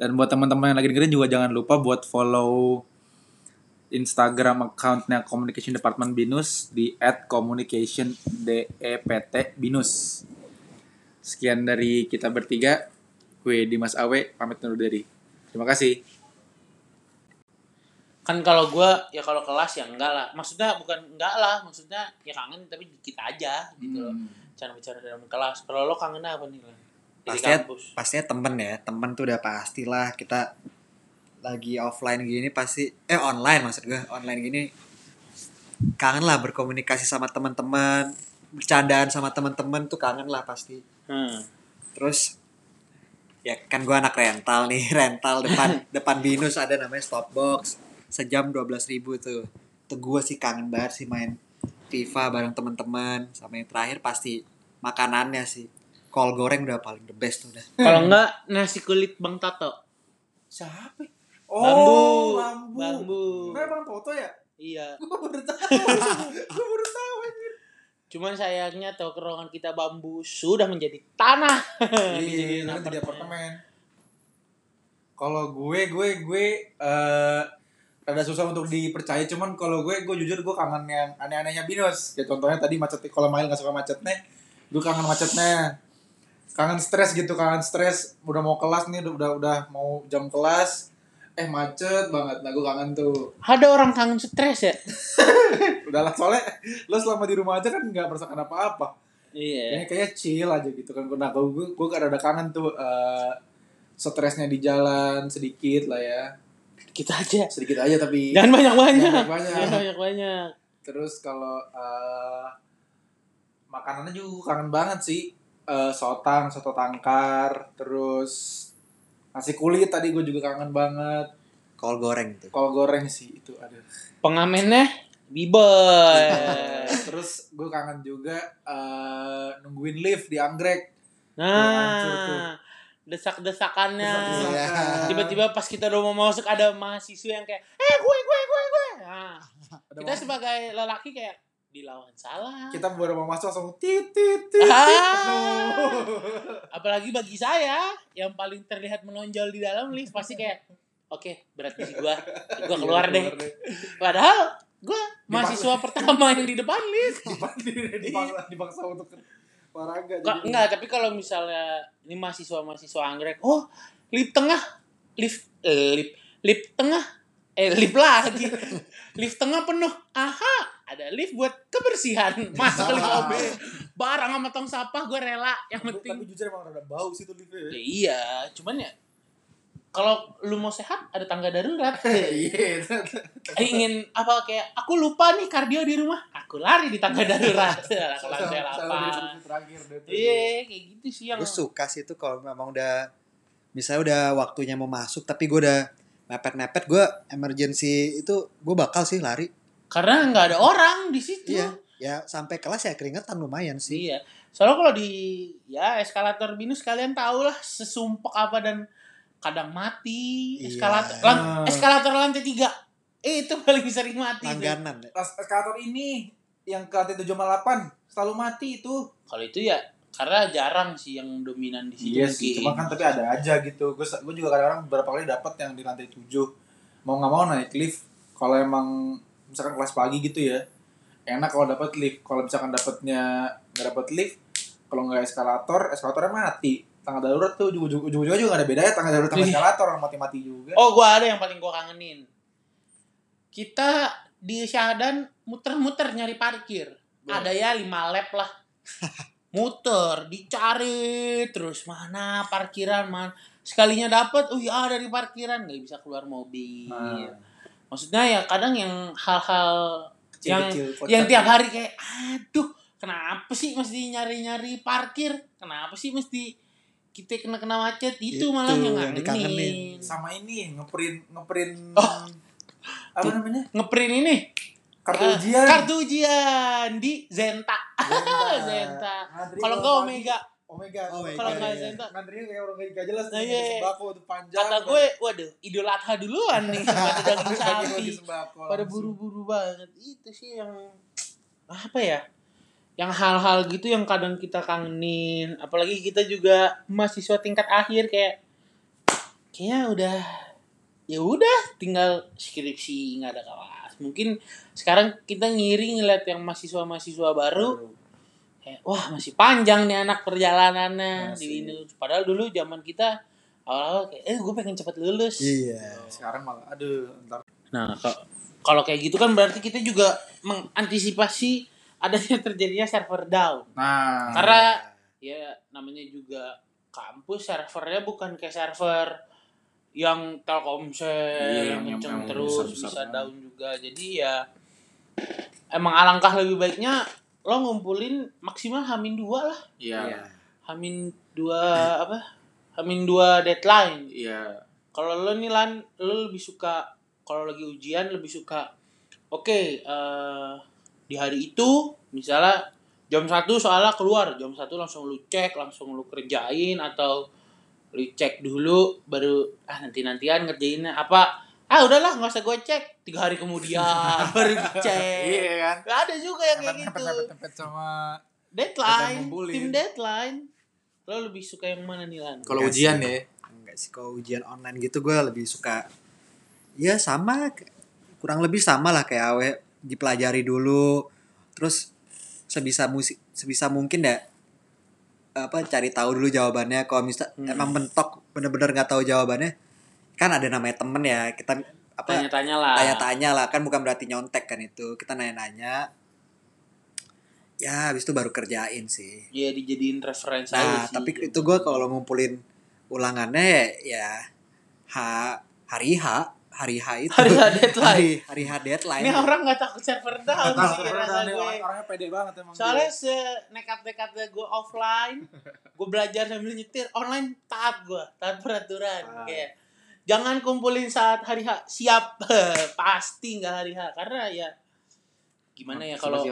Dan buat teman-teman yang lagi dengerin juga jangan lupa buat follow Instagram accountnya Communication Department Binus di @communicationdept binus. Sekian dari kita bertiga. Gue Dimas Awe pamit undur diri. Terima kasih. kan kalau gua ya kalau kelas ya enggak lah maksudnya bukan enggak lah maksudnya ya kangen tapi dikit aja gitu loh Hmm. cara bicara dalam kelas kalau lo kangen apa nih Lan? Pastinya pastinya temen ya. Temen tuh udah pastilah kita lagi offline gini pasti eh online maksud gue online gini. Kangen lah berkomunikasi sama teman-teman bercandaan sama teman-teman tuh kangen lah pasti. Hmm. terus ya kan gue anak rental nih rental depan depan binus ada namanya stopbox. Sejam dua belas ribu tuh. Tuh gue sih kangen banget sih main FIFA bareng teman-teman sama yang terakhir pasti makanannya sih kol goreng udah paling the best tuh udah kalau enggak nasi kulit bang tato Siapa? bambu bambu. bambu Nah, Bang Toto ya? iya Gue baru tahu. Gue baru tahu anjir. cuman sayangnya tongkrongan kita bambu sudah menjadi tanah Iya, nanti di apartemen. Kalau gue, gue, gue eh rada susah untuk dipercaya. Cuman kalau gue, gue jujur gue kangen yang aneh-anehnya binus. Kayak contohnya tadi macet. Kalau main nggak suka macetnya, gue kangen macetnya. Kangen stres gitu, kangen stres. Udah mau kelas nih, udah udah, udah mau jam kelas. Eh macet banget. Nah gue kangen tuh. ada orang kangen stres ya Udahlah soalnya lo selama di rumah aja kan nggak merasakan apa-apa. iya Kayaknya kayak chill aja gitu kan. Nah, gue gue gue ada kangen tuh eh, stresnya di jalan sedikit lah ya. kita aja Sedikit aja tapi jangan banyak banyak Jangan banyak. jangan banyak banyak terus kalau eh, makanannya juga kangen banget sih. Eh, sotang, soto tangkar, terus nasi kulit tadi gue juga kangen banget. kol goreng tuh Kol goreng sih itu ada. pengamennya biboy terus gue kangen juga eh, nungguin lift di anggrek. nah desak-desakannya Desak-desakan. tiba-tiba pas kita udah mau masuk ada mahasiswa yang kayak eh gue gue gue gue nah Ada kita sebagai lelaki kayak dilawan salah. Kita baru mau masuk langsung titit tit. Ah. apalagi bagi saya yang paling terlihat menonjol di dalam lift pasti kayak oke berat biji gua. Gua Iya, keluar deh. padahal gua mahasiswa pertama yang di depan lift. Dipaksa dipaksa untuk olahraga enggak tapi kalau misalnya ini mahasiswa mahasiswa anggrek oh lift tengah lift eh, lift lift tengah eh lift lagi lift tengah penuh. Aha ada lift buat kebersihan. Masuk ke lift OB barang sama tong sampah gue rela yang tapi penting. jujur emang rada bau sih tuh liftnya Ya. Iya cuman ya kalau lu mau sehat ada tangga darurat. Iya Eh, ingin apa kayak aku lupa nih kardio di rumah. Aku lari di tangga darurat. Ke lantai delapan terakhir deh tuh. iya kayak gitu sih yang gue suka sih itu kalau memang udah misalnya udah waktunya mau masuk tapi gue udah mepet-mepet gue emergency itu gue bakal sih lari karena nggak ada orang di situ. Iya ya sampai kelas ya keringetan lumayan sih. Iya. Soalnya kalau di ya eskalator binus kalian tahu lah sesumpek apa dan kadang mati Iya. eskalator lan- eskalator lantai tiga. Eh, itu paling sering mati langganan ya. Pas eskalator ini yang ke lantai tujuh sama delapan selalu mati itu. Kalau itu ya karena jarang sih yang dominan di situ iya sih cuma kan tapi ada aja gitu. Gue gue juga kadang-kadang beberapa kali dapat yang di lantai tujuh. Mau nggak mau naik lift. Kalau emang misalkan kelas pagi gitu ya enak kalau dapat lift. Kalau misalkan dapatnya nggak dapat lift kalau nggak eskalator eskalatornya mati. Tangga darurat tuh ujung ujung ujungnya juga nggak ada bedanya tangga darurat sama Iya. eskalator orang mati mati juga. Oh gua ada yang paling gua kangenin. Kita di Syahdan muter-muter nyari parkir. Boleh. ada ya lima lap lah. Muter dicari terus mana parkiran man sekalinya dapat oh ya dari parkiran. Nggak bisa keluar mobil. Nah, maksudnya ya kadang yang hal-hal yang kecil-kecil, yang tiap hari kayak aduh kenapa sih mesti nyari-nyari parkir? Kenapa sih mesti kita kena kena macet? Itu, Itu malah yang yang ngangenin dikangenin. sama ini ngeprint ngeprint Oh. apa namanya? Ngeprint ini. Kartu eh, ujian. kartu ujian di Zenta. Zenta. Zenta. Kalau kalau enggak pagi. Omega Omega Omega, kalau nggak iya. Zenta ngantrinya kayak orang gak jelas Nah, nih iya. sembako tuh panjang kata gue waduh idul adha duluan nih. Pada daging sapi pada buru-buru banget. Itu sih yang apa ya yang hal-hal gitu yang kadang kita kangenin. Apalagi kita juga mahasiswa tingkat akhir kayak kayaknya udah ya udah tinggal skripsi nggak ada kelas. Mungkin sekarang kita ngiri ngeliat yang mahasiswa-mahasiswa baru kayak wah masih panjang nih anak perjalanannya Masih. di Windows padahal dulu zaman kita awal-awal kayak eh gue pengen cepet lulus Iya. sekarang malah aduh ntar nah ka- kalau kayak gitu kan berarti kita juga mengantisipasi adanya terjadinya server down nah karena ya namanya juga kampus servernya bukan kayak server yang Telkomsel Iya, yang kenceng terus besar-besar bisa kan. down juga jadi ya emang alangkah lebih baiknya lo ngumpulin maksimal hamin dua lah. Iya. Iya. hamin dua apa? Hamin dua deadline. Iya. Kalau lo nih lan lo lebih suka kalau lagi ujian lebih suka oke eh, di hari itu misalnya jam satu soalnya keluar jam satu langsung lu cek langsung lu kerjain atau lu cek dulu baru ah nanti nantian ngerjainnya apa? Ah udahlah nggak usah gue cek tiga hari kemudian baru dicek. Iya kan? Gak ada juga yang kayak gitu. Tempet-tempet sama deadline tim deadline. Lo lebih suka yang mana nih lan? Kalau ujian ya? Enggak sih kalau ujian online gitu gue lebih suka ya sama kurang lebih sama lah kayak awe dipelajari dulu. Terus sebisa musik sebisa mungkin ya apa cari tahu dulu jawabannya. Kalau misal Hmm. emang mentok bener-bener nggak tahu jawabannya kan ada namanya temen ya kita apa tanya-tanya lah tanya-tanya lah kan bukan berarti nyontek kan itu kita nanya-nanya ya habis itu baru kerjain sih ya dijadiin referensi Nah, aja sih. tapi itu gue kalau ngumpulin ulangannya ya H hari H hari H itu Hari H deadline. hari, hari H deadline Ini orang gak takut server down sih rasa orang- gue. orangnya pede banget emang Soalnya dia. se nekat-nekatnya gue offline, gue belajar sambil nyetir, online taat gue, taat peraturan. Ah. Kayak jangan kumpulin saat hari H, siap pasti nggak hari H karena ya gimana ya kalau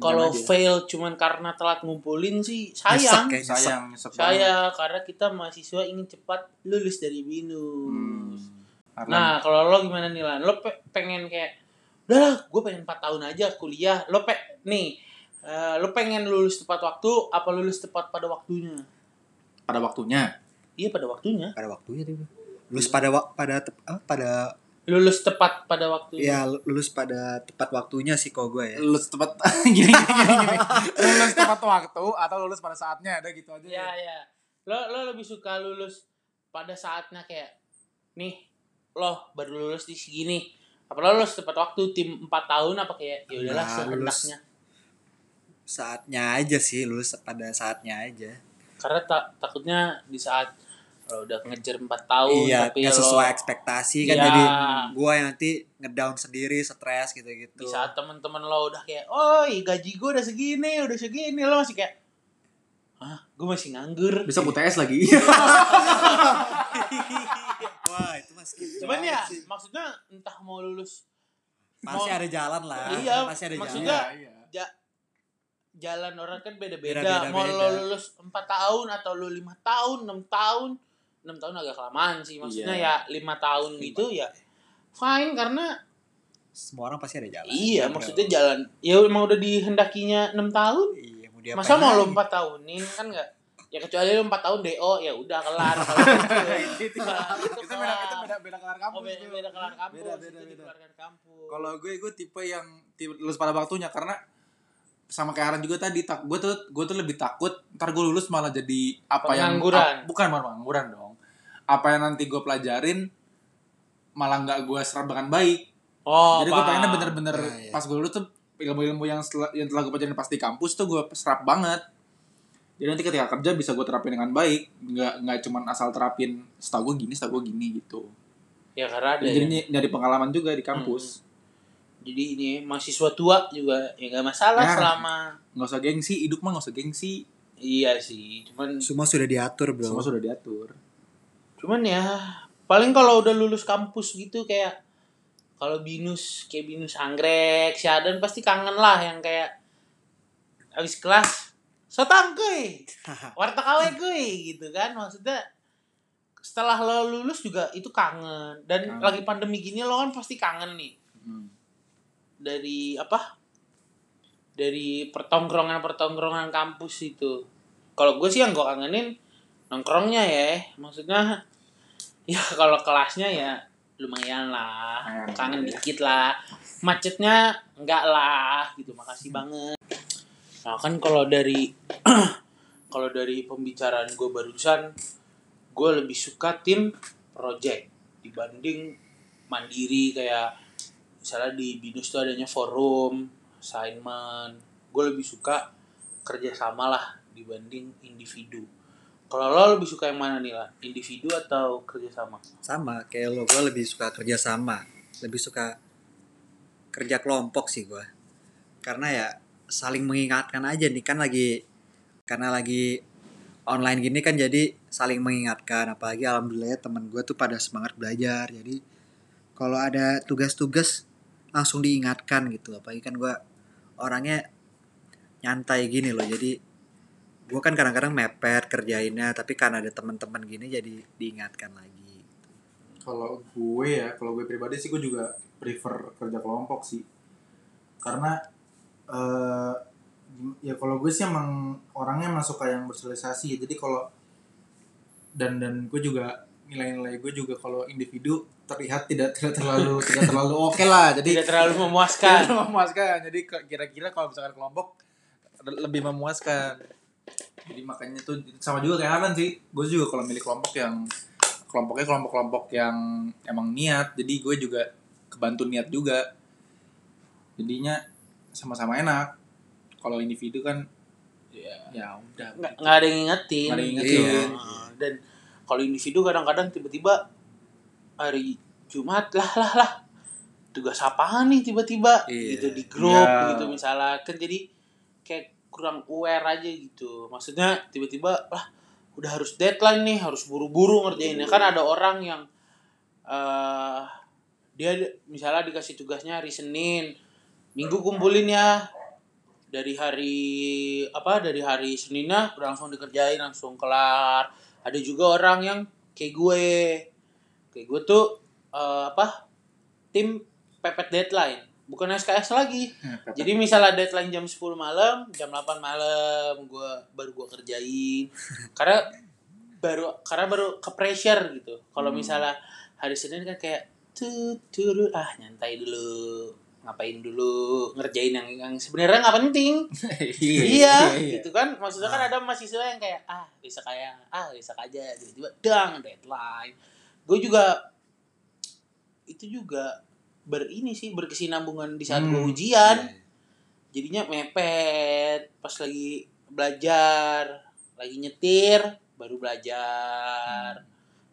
kalau aja. fail cuman karena telat ngumpulin sih Nyesek sayang. ya, nyesek. sayang nyesek banget. Saya karena kita mahasiswa ingin cepat lulus dari Hmm. binus. Karena Nah, kalau lo gimana nih Lan? Lo pe- pengen kayak udah gue pengen 4 tahun aja kuliah. Lo pe nih eh, lo pengen lulus tepat waktu apa lulus tepat pada waktunya? pada waktunya Iya pada waktunya. pada waktunya tuh lulus pada wak- pada pada Lulus tepat pada waktunya. ya lulus pada tepat waktunya sih kok gue ya lulus tepat gini gini gini, gini. lulus tepat waktu atau lulus pada saatnya ada gitu aja Iya, iya. Lo lo lebih suka lulus pada saatnya kayak nih lo baru lulus di segini. Apa lo lulus tepat waktu tim 4 tahun apa kayak ya udahlah Nah, sehendaknya. saatnya aja sih lulus pada saatnya aja Karena tak takutnya di saat lo udah ngejar 4 tahun iya tapi nggak lo sesuai ekspektasi kan Iya. jadi gue yang nanti ngedown sendiri stres gitu gitu di saat teman-teman lo udah kayak oh gaji gue udah segini udah segini. Lo masih kayak ah gue masih nganggur. Bisa UTS lagi. Wah itu masih cuman ya maksudnya entah mau lulus masih mau- ada jalan lah. Iya, masih ada maksudnya- jalan iya. ja- jalan orang kan beda-beda. Mau lo beda. lulus 4 tahun atau lo lima tahun 6 tahun 6 tahun agak kelamaan sih. Maksudnya Iya. ya lima tahun gitu ya fine karena semua orang pasti ada jalan. Iya Bro. maksudnya jalan. Ya emang udah dihendakinya 6 tahun? Iya mau dia masa mau lo 4 tahunin kan enggak ya kecuali lo 4 tahun DO ya udah kelar. Kalau gitu. itu Nah, itu itu beda itu beda beda kelar kampus Oh, beda, beda kelar kampus. Beda, beda, beda. dikeluarkan kampus. kalau gue gue tipe yang tipe lulus pada waktunya karena sama kayak Aran juga tadi tak gue tuh gue tuh lebih takut ntar gue lulus malah jadi apa yang bukan malah pengangguran dong apa yang nanti gue pelajarin malah nggak gue serap dengan baik oh, jadi gue pengennya bener-bener Nah, iya. pas gue lulus tuh ilmu-ilmu yang setelah, yang telah gue pelajarin pas di kampus tuh gue serap banget jadi nanti ketika kerja bisa gue terapin dengan baik nggak nggak cuman asal terapin setahu gue gini setahu gue gini gitu Ya karena ada. jadi ya. nyari pengalaman juga di kampus Jadi ini mahasiswa tua juga ya nggak masalah Ya. selama nggak usah gengsi hidup mah nggak usah gengsi iya sih. Cuman semua sudah diatur bro semua sudah diatur cuman ya paling kalau udah lulus kampus gitu kayak kalau binus kayak binus anggrek siadan pasti kangen lah yang kayak habis kelas sotang kuy! Warteg awe kuy! gitu kan. Maksudnya setelah lo lulus juga itu kangen. Dan Kangen. lagi pandemi gini lo kan pasti kangen nih. Hmm. dari apa? Dari pertongkrongan pertongkrongan kampus itu. Kalau gue sih yang gue kangenin nongkrongnya ya. Maksudnya ya kalau kelasnya ya lumayan lah. Lumayan, kangen ya. dikit lah. Macetnya enggak lah gitu. Makasih banget. Nah kan kalau dari kalau dari pembicaraan gue barusan gue lebih suka tim project dibanding mandiri. Kayak misalnya di binus tuh adanya forum assignment. Gue lebih suka kerjasama lah dibanding individu kalau lo lebih suka yang mana nih lah individu atau kerjasama? Sama kayak lo gue lebih suka kerja sama lebih suka kerja kelompok sih gue karena ya saling mengingatkan aja nih kan lagi karena lagi online gini kan jadi saling mengingatkan. Apalagi alhamdulillah teman gue tuh pada semangat belajar. Jadi kalau ada tugas-tugas langsung diingatkan gitu. Apalagi kan gue orangnya nyantai gini loh. Jadi gue kan kadang-kadang mepet kerjainnya tapi karena ada teman-teman gini jadi diingatkan lagi Kalau gue ya, kalau gue pribadi sih gue juga prefer kerja kelompok sih. Karena eh ya kalau gue sih emang orangnya emang suka yang bersosialisasi. Jadi kalau dan dan gue juga nilai-nilai gue juga kalau individu terlihat tidak tidak terlalu tidak terlalu oke lah. Jadi tidak terlalu memuaskan Tidak memuaskan. Jadi kira-kira kalau misalkan kelompok le- lebih memuaskan. Jadi makanya tuh sama juga kayak Hanan sih. Gue juga kalau milih kelompok yang kelompoknya kelompok-kelompok yang emang niat. Jadi gue juga kebantu niat juga. Jadinya sama-sama enak. Kalau individu kan ya ya udah. nggak nggak ada yang ngingetin, Nggak ada yang gitu. ngingetin. Nah, dan kalau individu kadang-kadang tiba-tiba hari Jumat lah lah lah tugas apaan nih tiba-tiba Iya. gitu di grup Iya. gitu misalnya kan jadi kurang aware aja gitu. Maksudnya tiba-tiba lah udah harus deadline nih harus buru-buru ngerjainnya. Kan ada orang yang eh dia misalnya dikasih tugasnya hari Senin Minggu kumpulin ya. Dari hari apa dari hari Seninnya langsung dikerjain langsung kelar. Ada juga orang yang kayak gue kayak gue tuh eh, apa tim pepet deadline bukan SKS lagi. Jadi misalnya deadline jam 10 malam jam 8 malam gue baru gue kerjain. Karena baru karena baru ke pressure gitu. Kalau Hmm. misalnya hari Senin kan kayak tuh turun. Ah nyantai dulu. Ngapain dulu? Ngerjain yang yang sebenarnya nggak penting. Iya, gitu kan. Maksudnya kan ada mahasiswa yang kayak ah bisa kayak ah bisa aja. Tiba-tiba dang deadline. Gue juga itu juga berini sih berkesinambungan di saat gue Hmm, ujian. jadinya mepet pas lagi belajar lagi nyetir baru belajar.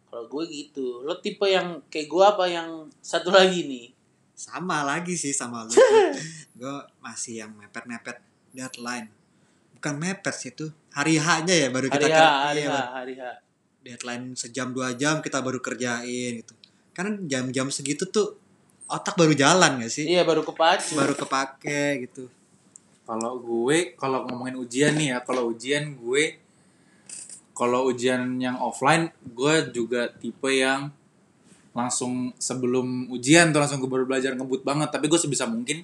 Kalau gue gitu. Lo tipe yang kayak gue apa yang satu lagi nih? Sama lagi sih sama lu. Gue masih yang mepet-mepet deadline. Bukan mepet sih itu hari H-nya ya baru kita hari H ker- hari iya, H baru- hari H. deadline sejam dua jam kita baru kerjain gitu. Karena jam-jam segitu tuh otak baru jalan gak sih iya baru kepacu baru kepake gitu Kalau gue, kalau ngomongin ujian nih ya, kalau ujian gue, kalau ujian yang offline, gue juga tipe yang langsung sebelum ujian tuh langsung gue baru belajar ngebut banget. Tapi gue sebisa mungkin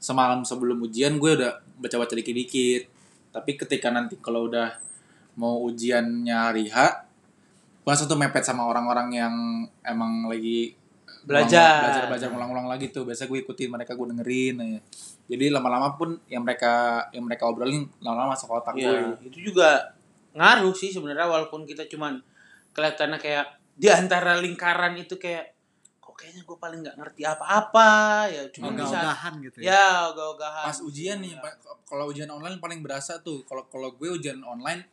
semalam sebelum ujian gue udah baca-baca dikit-dikit. Tapi ketika nanti kalau udah mau ujiannya hari H, gue langsung tuh mepet sama orang-orang yang emang lagi Belajar. belajar belajar ulang-ulang lagi tuh. Biasa gue ikutin mereka gue dengerin ya. jadi lama-lama pun yang mereka yang mereka obrolin lama-lama masuk otak Iya, gue itu juga ngaruh sih sebenarnya walaupun kita cuman kelihatannya kayak di antara lingkaran itu kayak kok kayaknya gue paling nggak ngerti apa-apa. Ya cuma bisa ogah-ogahan gitu ya? Ya ogah-ogahan. Pas ujian nih Pak, kalau ujian online paling berasa tuh. Kalau kalau gue ujian online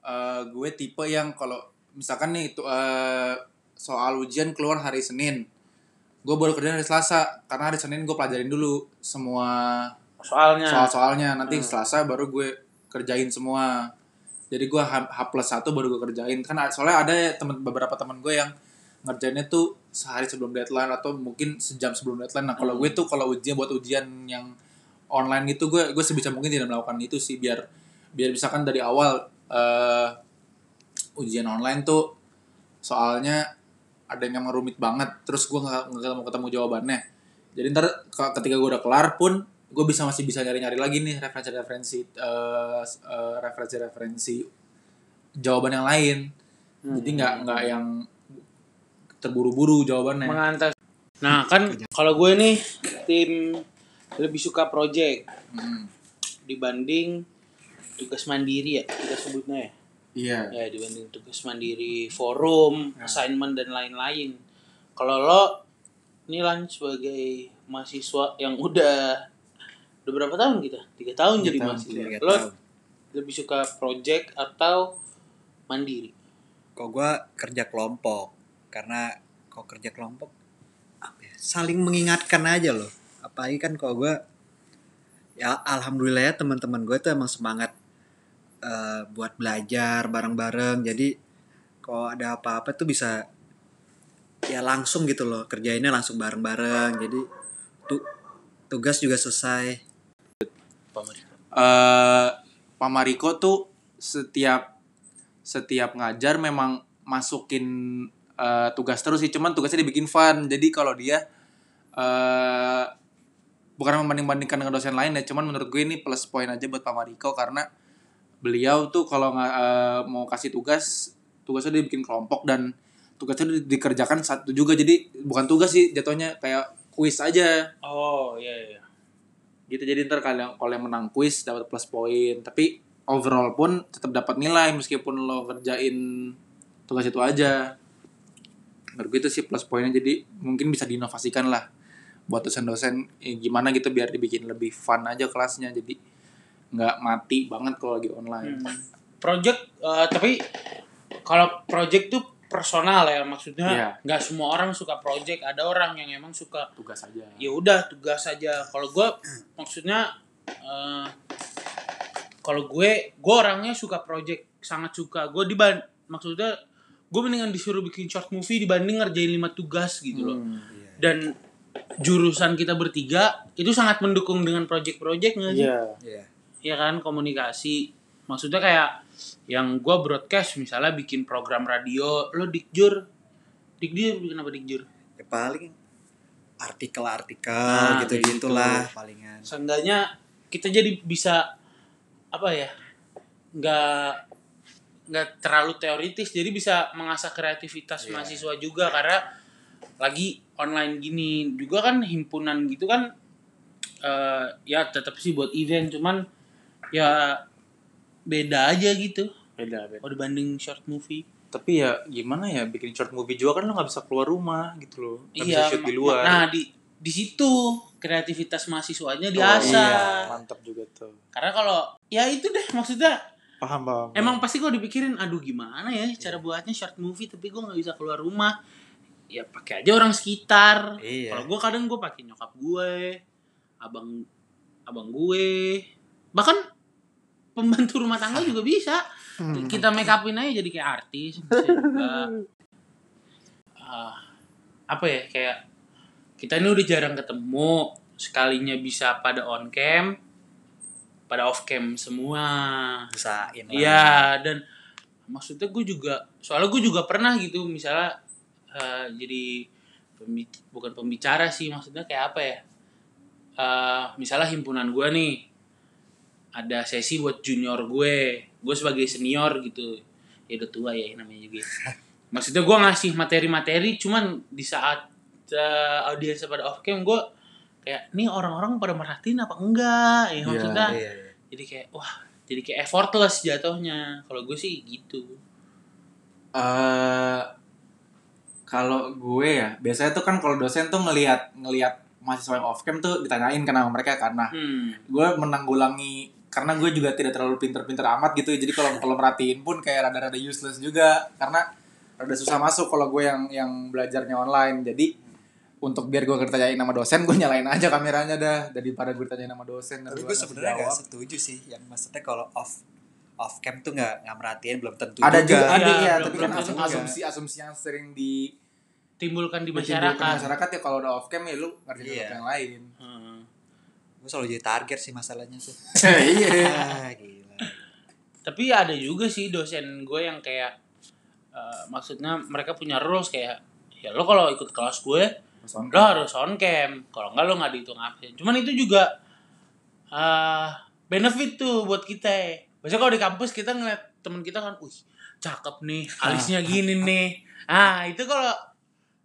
eh, gue tipe yang kalau misalkan nih itu eh, soal ujian keluar hari Senin gue baru kerjain hari Selasa karena hari Senin gue pelajarin dulu semua soalnya. soal-soalnya. Nanti Hmm. Selasa baru gue kerjain semua. Jadi gue H, H plus satu baru gue kerjain. Kan soalnya ada temen beberapa teman gue yang ngerjainnya tuh sehari sebelum deadline atau mungkin sejam sebelum deadline. Nah kalau Hmm. gue tuh kalau ujian buat ujian yang online gitu gue gue sebisa mungkin tidak melakukan itu sih. Biar biar misalkan dari awal eh ujian online tuh soalnya ada yang emang rumit banget terus gue nggak nggak mau ketemu jawabannya jadi ntar ke- ketika gue udah kelar pun gue bisa masih bisa nyari-nyari lagi nih referensi-referensi eh, eh, referensi-referensi jawaban yang lain Hmm. jadi nggak nggak yang terburu-buru jawabannya. mengantar nah kan kalau gue nih tim lebih suka project Hmm. dibanding tugas mandiri ya kita sebutnya ya Iya. ya dibanding tugas mandiri forum assignment dan lain-lain kalau lo ini lan sebagai mahasiswa yang udah udah berapa tahun kita tiga tahun Tiga jadi tahun, mahasiswa tiga lo tahun. lebih suka project atau mandiri Kok gue kerja kelompok karena kok kerja kelompok apa ya, saling mengingatkan aja loh. Apalagi kan kalau gue ya alhamdulillah ya teman-teman gue tuh emang semangat eh, buat belajar bareng-bareng. Jadi kalau ada apa-apa tuh bisa ya langsung gitu loh kerjainnya langsung bareng-bareng. Jadi tuh tugas juga selesai. eh Pak Mariko tuh setiap setiap ngajar memang masukin eh, tugas terus sih cuman tugasnya dibikin fun jadi kalau dia eh bukan membanding-bandingkan dengan dosen lain ya cuman menurut gue ini plus point aja buat Pak Mariko karena beliau tuh kalau eh, mau kasih tugas tugasnya dibikin kelompok dan tugasnya di- dikerjakan satu juga. Jadi bukan tugas sih jatuhnya kayak kuis aja. Oh iya iya. Gitu jadi ntar kalau yang kalau yang menang kuis dapat plus poin. Tapi overall pun tetap dapat nilai meskipun lo kerjain tugas itu aja. Menurut gue itu sih plus poinnya. Jadi mungkin bisa diinovasikan lah buat dosen-dosen. Eh, gimana gitu biar dibikin lebih fun aja kelasnya. Jadi nggak mati banget kalau lagi online. Hmm. project eh, tapi kalau project tuh personal ya maksudnya nggak semua orang suka project. Ada orang yang emang suka tugas aja. Ya udah tugas aja. Kalau gue maksudnya eh, kalau gue gue orangnya suka project sangat suka. Gue diban maksudnya gue mendingan disuruh bikin short movie dibanding ngerjain lima tugas gitu loh. Hmm. dan jurusan kita bertiga itu sangat mendukung dengan project-project nggak sih? Iya. Ya kan komunikasi maksudnya kayak yang gue broadcast misalnya bikin program radio lo dikjur dikjur bikin apa dikjur Ya paling artikel-artikel Nah, gitu gitulah gitu. palingan. seenggaknya kita jadi bisa apa ya nggak nggak terlalu teoritis jadi bisa mengasah kreativitas Iya. mahasiswa juga karena lagi online gini juga kan himpunan gitu kan eh, ya tetap sih buat event cuman ya beda aja gitu. Beda beda. Kalau dibanding short movie. Tapi ya gimana ya bikin short movie juga kan lo nggak bisa keluar rumah gitu loh. Nggak bisa shoot di luar. nah di di situ kreativitas mahasiswanya Oh, diasah. iya. mantap juga tuh. Karena kalau ya itu deh maksudnya paham paham Emang pasti kalau dipikirin, aduh gimana ya cara buatnya short movie tapi gue nggak bisa keluar rumah. Ya pakai aja orang sekitar. Iya. Kalau gue kadang gue pakai nyokap gue, abang abang gue, bahkan pembantu rumah tangga juga bisa. Kita make upin aja jadi kayak artis. Bisa juga. Ah, apa ya kayak kita ini udah jarang ketemu sekalinya bisa pada on cam pada off cam semua Usahain lah. Iya dan maksudnya gue juga soalnya gue juga pernah gitu misalnya eh, jadi pembi- bukan pembicara sih maksudnya kayak apa ya Eh, misalnya himpunan gue nih ada sesi buat junior gue. Gue sebagai senior gitu. Ya udah tua ya namanya juga. Maksudnya gue ngasih materi-materi cuman di saat eh, audiens pada off cam gue kayak nih orang-orang pada merhatiin apa enggak? Ya Iya, maksudnya Iya, iya. jadi kayak wah jadi kayak effortless jatuhnya. Kalau gue sih gitu. Eh kalau gue ya biasanya tuh kan kalau dosen tuh ngelihat ngelihat mahasiswa yang off cam tuh ditanyain sama mereka karena hmm. gue menanggulangi karena gue juga tidak terlalu pinter-pinter amat gitu. Jadi kalau kalau merhatiin pun kayak rada-rada useless juga. Karena rada susah masuk kalau gue yang yang belajarnya online. Jadi untuk biar gue ditanyain sama dosen gue nyalain aja kameranya dah. Daripada gue ditanyain sama dosen Tapi gue sebenarnya gak setuju sih. Yang maksudnya kalau off off cam tuh nggak nggak merhatiin belum tentu ada juga. ada Iya, ya belum- tapi belum kan asum- juga. asumsi asumsi yang sering di timbulkan di masyarakat. masyarakat ya kalau udah off cam ya lu ngerjain Iya. sesuatu yang lain. Gue selalu jadi target sih masalahnya tuh iya. Ah gila. Tapi ada juga sih dosen gue yang kayak eh, maksudnya mereka punya rules kayak ya lo kalau ikut kelas gue lo harus on cam. Kalau enggak lo nggak dihitung absen cuman itu juga eh benefit tuh buat kita. Biasanya kalau di kampus kita ngeliat temen kita kan wih cakep nih alisnya gini nih. Ah itu kalau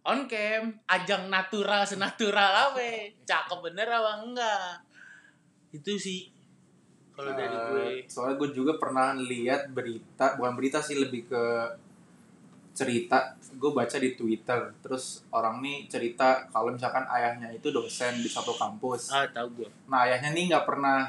on cam ajang natural senatural apa? Cakep bener apa enggak? Itu sih. Kalau dari Eh, gue. soalnya gue juga pernah lihat berita bukan berita sih lebih ke cerita. Gue baca di Twitter terus orang nih cerita kalau misalkan ayahnya itu dosen di satu kampus. Ah tahu gue nah ayahnya nih nggak pernah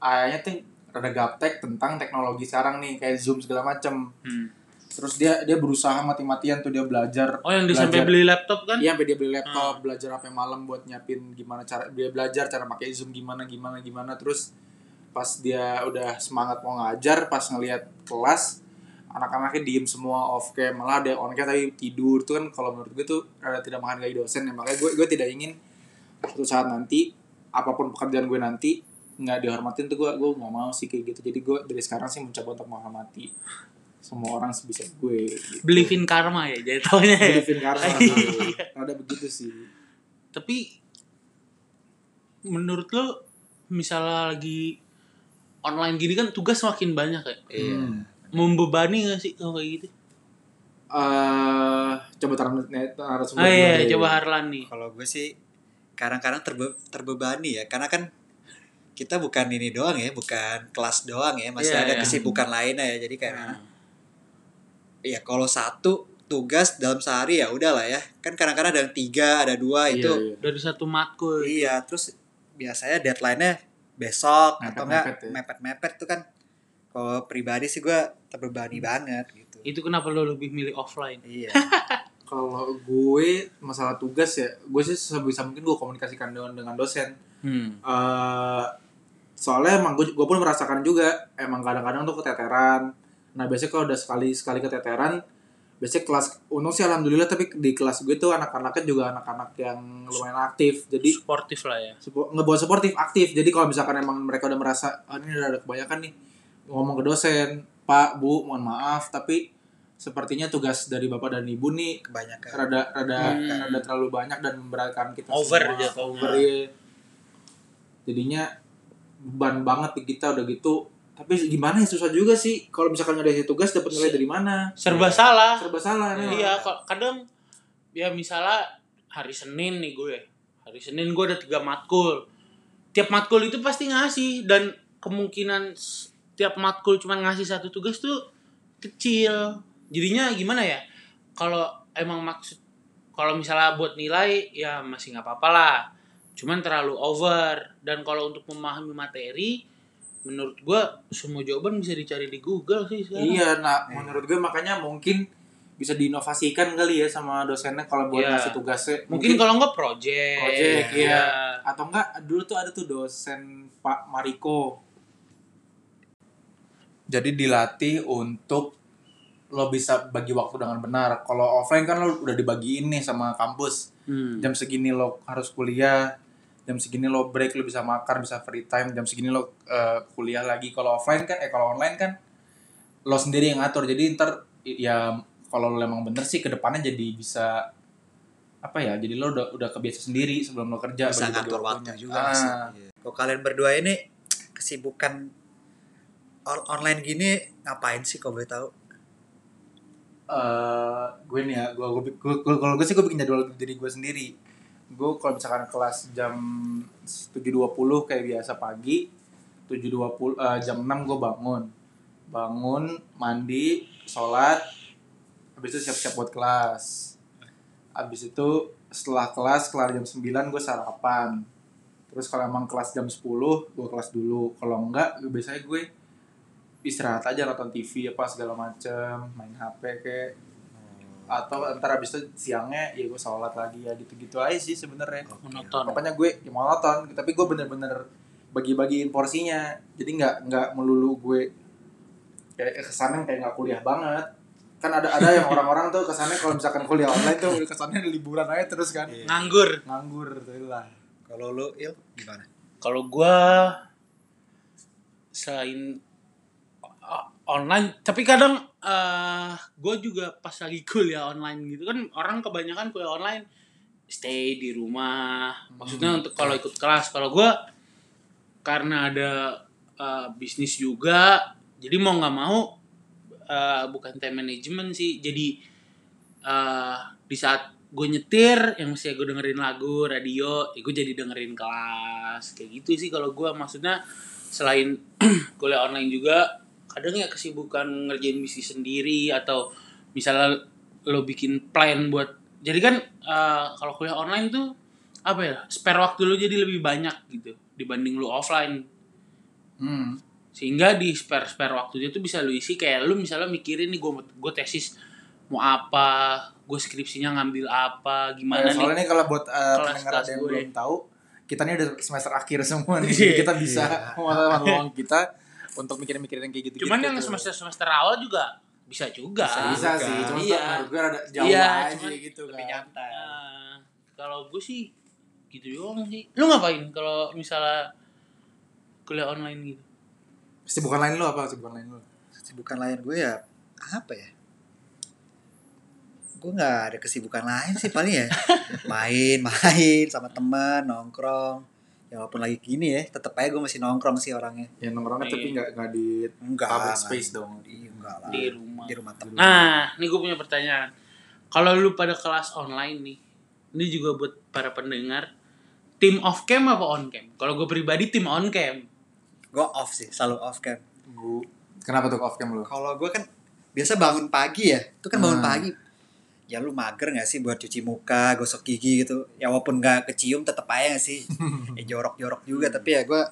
ayahnya tuh rada gaptek tentang teknologi sekarang nih kayak zoom segala macem. Hmm. Terus dia dia berusaha mati-matian tuh dia belajar oh yang dia sampai Belajar. beli laptop kan? Iya, sampai dia beli laptop, belajar sampai malam buat nyiapin gimana cara dia belajar cara pakai Zoom gimana gimana gimana. Terus pas dia udah semangat mau ngajar, pas ngelihat kelas anak-anaknya diem semua off cam, malah ada on cam tapi tidur. Tuh kan kalau menurut gue tuh rada tidak menghargai dosen ya. Makanya gue gue tidak ingin suatu saat nanti apa pun pekerjaan gue nanti nggak dihormatin tuh gue gue nggak mau sih kayak gitu. Jadi gue dari sekarang sih mencoba untuk menghormati semua orang sebisa gue gitu. karma ya jadi taunya ya Believe in karma Iya. ada begitu sih tapi menurut lo misalnya lagi online gini kan tugas makin banyak ya Iya. Hmm. membebani gak sih kalau kayak gitu eh coba taruh narasumber ah iya dulu coba Harlan nih Kalau gue sih kadang-kadang terbe- terbebani ya karena kan kita bukan ini doang ya, bukan kelas doang ya, masih Iya, ada iya. kesibukan lainnya ya. Jadi kayak Nah, ya kalau satu tugas dalam sehari ya udahlah ya. Kan kadang-kadang ada yang tiga, ada dua Iya, itu. iya. dari satu matkul Iya, terus biasanya deadline-nya besok atau enggak Mepet-mepet ya. mepet-mepet tuh kan kalau pribadi sih gue terbebani banget gitu. itu kenapa lo lebih milih offline Iya. kalau gue masalah tugas ya gue sih sebisa mungkin gue komunikasikan dengan dengan dosen hmm. eh soalnya emang gue, gue pun merasakan juga emang kadang-kadang tuh keteteran nah biasanya kalau udah sekali sekali keteteran biasanya kelas untung sih alhamdulillah tapi di kelas gue tuh anak-anaknya juga anak-anak yang lumayan aktif jadi sportif lah ya Supo- ngebawa sportif aktif jadi kalau misalkan emang mereka udah merasa ah, ini udah ada kebanyakan nih ngomong ke dosen pak bu mohon maaf tapi sepertinya tugas dari bapak dan ibu nih Kebanyakan. rada rada Hmm. rada terlalu banyak dan memberatkan kita Over semua over ya. jadinya beban banget di kita udah gitu tapi gimana ya susah juga sih. Kalau misalkan nggak ada tugas dapat nilai dari mana? serba salah. Serba salah memang. iya kadang ya misalnya hari Senin nih gue. Hari Senin gue ada tiga matkul. Tiap matkul itu pasti ngasih. Dan kemungkinan tiap matkul cuma ngasih satu tugas tuh kecil. Jadinya gimana ya? Kalau emang maksud kalau misalnya buat nilai ya masih nggak apa-apa lah. Cuman terlalu over. Dan kalau untuk memahami materi menurut gue semua jawaban bisa dicari di Google sih sekarang iya nah menurut gue makanya mungkin bisa diinovasikan kali ya sama dosennya kalau buat Iya. ngasih tugasnya mungkin kalau nggak project Project, iya. ya. atau enggak dulu tuh ada tuh dosen Pak Mariko jadi dilatih untuk lo bisa bagi waktu dengan benar kalau offline kan lo udah dibagiin nih sama kampus Hmm. jam segini lo harus kuliah jam segini lo break lo bisa makan bisa free time jam segini lo eh, kuliah lagi kalau offline kan eh kalau online kan lo sendiri yang ngatur jadi ntar ya kalau lo emang bener sih ke depannya jadi bisa apa ya jadi lo udah udah kebiasa sendiri sebelum lo kerja bisa ngatur waktu juga Ah, sih. Iya. Kalau kalian berdua ini kesibukan on- online gini ngapain sih kalau boleh tahu? eh, gue nih ya gue, gue, gue- gue- kalau gue sih gue bikin jadwal diri gue sendiri gue kalau misalkan kelas jam 7.20 kayak biasa pagi 7.20 eh, jam 6 gue bangun. Bangun mandi sholat habis itu siap-siap buat kelas. Habis itu setelah kelas kelar jam 9 gue sarapan. Terus kalau emang kelas jam 10 gue kelas dulu. Kalau enggak biasanya gue istirahat aja nonton TV apa segala macem main HP kayak atau ntar abis itu siangnya ya gue sholat lagi ya gitu-gitu aja sih sebenarnya. Monoton? Pokoknya gue ya monoton tapi gue bener-bener bagi-bagiin porsinya. Jadi nggak nggak melulu gue kayak kesannya kayak nggak kuliah banget. Kan ada ada yang orang-orang tuh kesannya kalau misalkan kuliah online tuh kesannya liburan aja terus kan. Iya. nganggur. Nganggur tuh lah. Kalau lu Il gimana? kalau gua selain online tapi kadang eh gue juga pas lagi kuliah online gitu kan orang kebanyakan kuliah online stay di rumah. Maksudnya untuk kalau ikut kelas. Kalau gua karena ada eh, bisnis juga jadi mau nggak mau eh, bukan time management sih. Jadi eh, di saat gue nyetir yang mesti gue dengerin lagu radio ya gue jadi dengerin kelas. Kayak gitu sih kalau gue maksudnya selain kuliah online juga kadang ya kesibukan ngerjain bisnis sendiri atau misalnya lo bikin plan buat jadi kan eh, kalau kuliah online tuh apa ya spare waktu lo jadi lebih banyak gitu dibanding lo offline Hmm. sehingga di spare spare waktunya tuh bisa lu isi kayak lu misalnya mikirin nih gue gue tesis mau apa gue skripsinya ngambil apa gimana Eh, nih soalnya nih kalau buat uh, pendengar ada yang gue. belum tahu, kita ini udah semester akhir semua nih. Iya. Jadi kita bisa mengatakan uang kita untuk mikirin-mikirin kayak gitu. cuman yang semester semester awal juga bisa juga. Bisa, bisa sih, cuma iya. menurut gue ada jauh Iya, aja cuman gitu lebih kan. nyantai. Nah, kalau gue sih gitu doang sih. Lu ngapain kalau misalnya kuliah online gitu? Kesibukan lain lu apa? Kesibukan lain lu? kesibukan lain gue ya apa ya? Gue nggak ada kesibukan lain sih paling ya. Main main sama teman nongkrong ya walaupun lagi gini ya tetep aja gue masih nongkrong sih orangnya Ya nongkrongnya Iya. tapi nggak nggak di enggak public enggak. space dong. Iya, enggak lah di rumah di rumah teman Nah, ini gue punya pertanyaan. Kalau lu pada kelas online nih, ini juga buat para pendengar, tim off cam apa on cam? Kalau gue pribadi tim on cam. gue off sih selalu off kan Gue kenapa tuh off cam lu? kalau gue kan biasa bangun pagi ya itu kan bangun Hmm. pagi ya lu mager gak sih buat cuci muka gosok gigi gitu ya walaupun gak kecium tetep aja gak sih ya jorok jorok juga tapi ya gue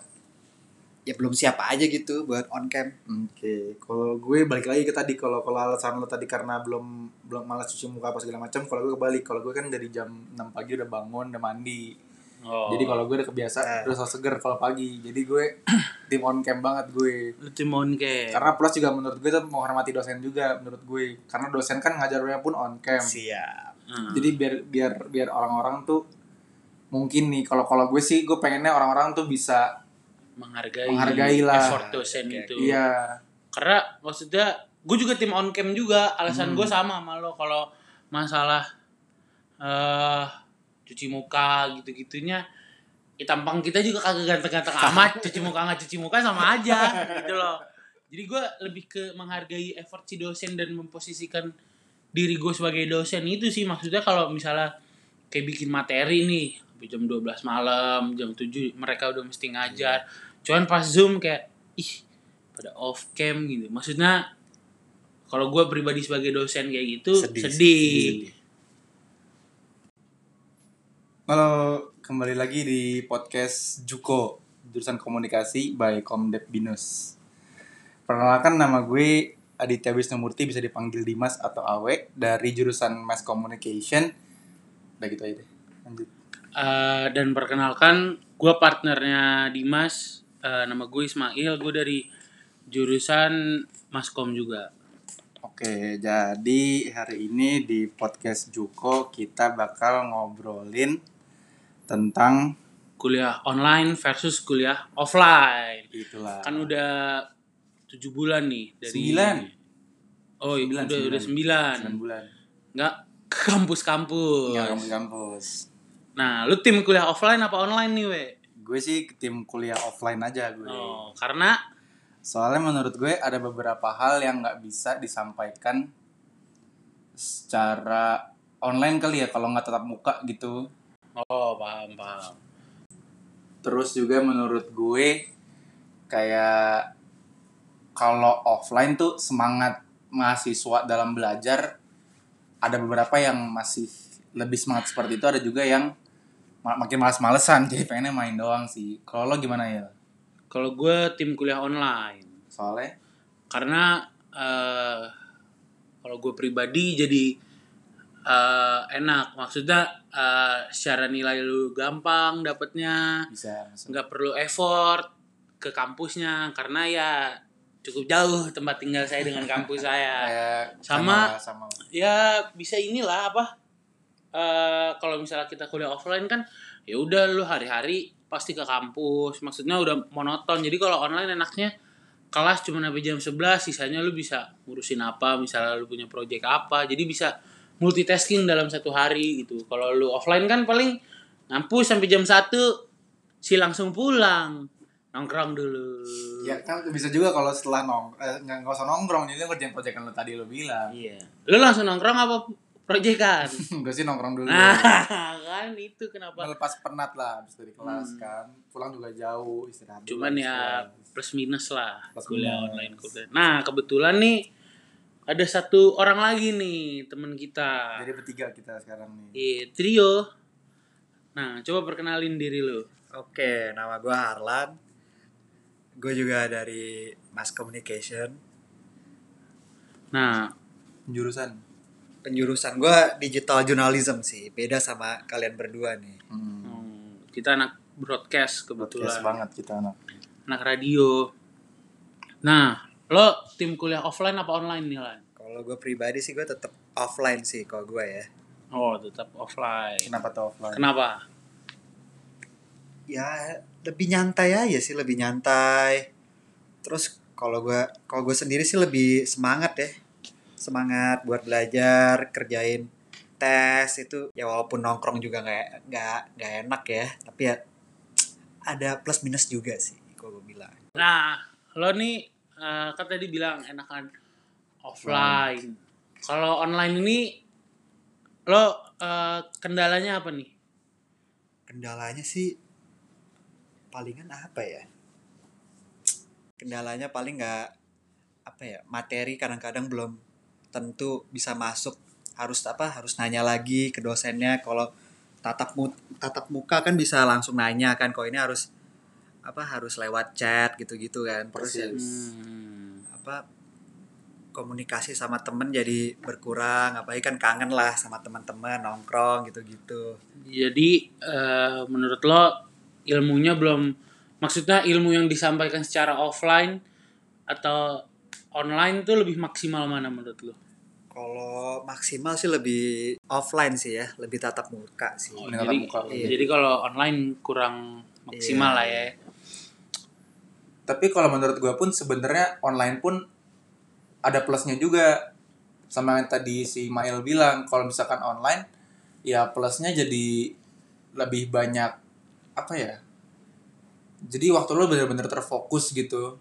ya belum siap aja gitu buat on cam Oke, kalau gue balik lagi ke tadi kalau kalau alasan lo tadi karena belum belum malas cuci muka apa segala macam, kalau gue kebalik, kalau gue kan dari jam 6 pagi udah bangun, udah mandi. Oh. Jadi kalau gue udah kebiasa, Eh. udah seger kalau pagi. Jadi gue tim on cam banget gue. lu tim on cam. Karena plus juga menurut gue itu menghormati dosen juga menurut gue. Karena dosen kan ngajarnya pun on cam. siap Hmm. Jadi biar biar biar orang-orang tuh mungkin nih kalau kalau gue sih gue pengennya orang-orang tuh bisa menghargai, Menghargai lah. effort dosen Oke, itu. iya Karena maksudnya gue juga tim on cam juga. Alasan Hmm. gue sama sama lo kalau masalah eh cuci muka gitu-gitunya ya tampang kita juga kagak ganteng-ganteng amat cuci muka nggak cuci muka sama aja gitu loh. Jadi gue lebih ke menghargai effort si dosen dan memposisikan diri gue sebagai dosen. Itu sih maksudnya kalau misalnya kayak bikin materi nih jam 12 malam jam 7 mereka udah mesti ngajar. Cuman pas zoom kayak ih pada off cam gitu. Maksudnya kalau gue pribadi sebagai dosen kayak gitu Sedih, sedih, sedih. Halo, kembali lagi di podcast Juko, jurusan komunikasi by Komdep Binus. Perkenalkan nama gue Aditya Wisnumurti, bisa dipanggil Dimas atau Awe, dari jurusan Mass Communication. Udah gitu aja deh, lanjut. Eh, dan perkenalkan gue partnernya Dimas eh, nama gue Ismail gue dari jurusan Maskom juga Oke, jadi hari ini di podcast Juko kita bakal ngobrolin tentang kuliah online versus kuliah offline itulah. kan udah tujuh bulan nih dari Sembilan. oh iya, Sembilan, udah sembilan. udah sembilan 9 bulan. nggak ke kampus-kampus Nggak kampus-kampus. nah lu tim kuliah offline apa online nih we Gue sih tim kuliah offline aja gue. oh karena Soalnya menurut gue ada beberapa hal yang nggak bisa disampaikan secara online kali ya kalau nggak tetap muka gitu. Oh paham paham Terus juga menurut gue kayak kalau offline tuh semangat mahasiswa dalam belajar ada beberapa yang masih lebih semangat seperti itu ada juga yang ma- makin malas-malesan jadi pengennya main doang sih. Kalau lo gimana ya? kalau gue tim kuliah online Soalnya karena eh kalau gue pribadi jadi eh enak. Maksudnya eh secara nilai lu gampang masuk. nggak perlu effort ke kampusnya. Karena ya cukup jauh tempat tinggal saya dengan kampus saya. Kayak Sama- sama ya bisa inilah apa eh kalau misalnya kita kuliah offline kan ya udah lu hari-hari pasti ke kampus. Maksudnya udah monoton. Jadi kalau online enaknya kelas cuma sampai jam 11 sisanya lu bisa ngurusin apa misalnya lu punya project apa. Jadi bisa multitasking dalam satu hari gitu kalau lu offline kan paling ngampus sampai jam 1 si langsung pulang nongkrong dulu Ya kan bisa juga kalau setelah nong eh, nggak usah nongkrong jadi ngerjain proyekan lo tadi lo bilang. iya lu langsung nongkrong apa proyekan. Gue sih nongkrong dulu. Nah, kan itu kenapa. Melepas penat lah habis dari kelas Hmm. kan. Pulang juga jauh istirahat. Cuman ya kelas. plus minus lah Plus kuliah minus. online kuliah. Nah, kebetulan nih ada satu orang lagi nih teman kita. Jadi bertiga kita sekarang nih. Iya, trio. Nah, coba perkenalin diri lu. Oke, nama gue Harlan. Gue juga dari Mass Communication. Nah, Jurusan. Penjurusan gue digital journalism sih. Beda sama kalian berdua nih. Hmm. hmm, kita anak broadcast kebetulan. Podcast banget kita anak. Anak radio. Nah, lo tim kuliah offline apa online nih, Lan? Kalau gue pribadi sih gue tetap offline sih kalau gue ya. Oh, tetap offline. Kenapa tuh offline? Kenapa? Ya lebih nyantai aja sih, lebih nyantai. Terus kalau gue kalau gue sendiri sih lebih semangat ya. Semangat buat belajar, kerjain tes itu ya walaupun nongkrong juga nggak nggak nggak enak ya tapi ya ada plus minus juga sih kalau gue bilang Nah, lo nih eh, kan tadi bilang enakan offline. Kalau online ini lo eh, kendalanya apa nih? kendalanya sih palingan apa ya? Kendalanya paling nggak apa ya materi kadang-kadang belum tentu bisa masuk. Harus apa harus nanya lagi ke dosennya. Kalau tatap mu tatap muka kan bisa langsung nanya kan kalau ini harus apa harus lewat chat gitu-gitu kan terus ya, Persis. Hmm. apa komunikasi sama temen jadi berkurang apalagi kan kangen lah sama teman-teman nongkrong gitu-gitu Jadi eh, menurut lo ilmunya belum maksudnya ilmu yang disampaikan secara offline atau online tuh lebih maksimal mana menurut lo? Kalau maksimal sih lebih offline sih ya, lebih tatap muka sih. Oh, jadi muka. Iya. jadi kalau online kurang maksimal Iya. lah ya. Tapi kalau menurut gue pun sebenarnya online pun ada plusnya juga. Sama yang tadi si Mail bilang, kalau misalkan online, ya plusnya jadi lebih banyak apa ya? Jadi waktu lo bener-bener terfokus gitu.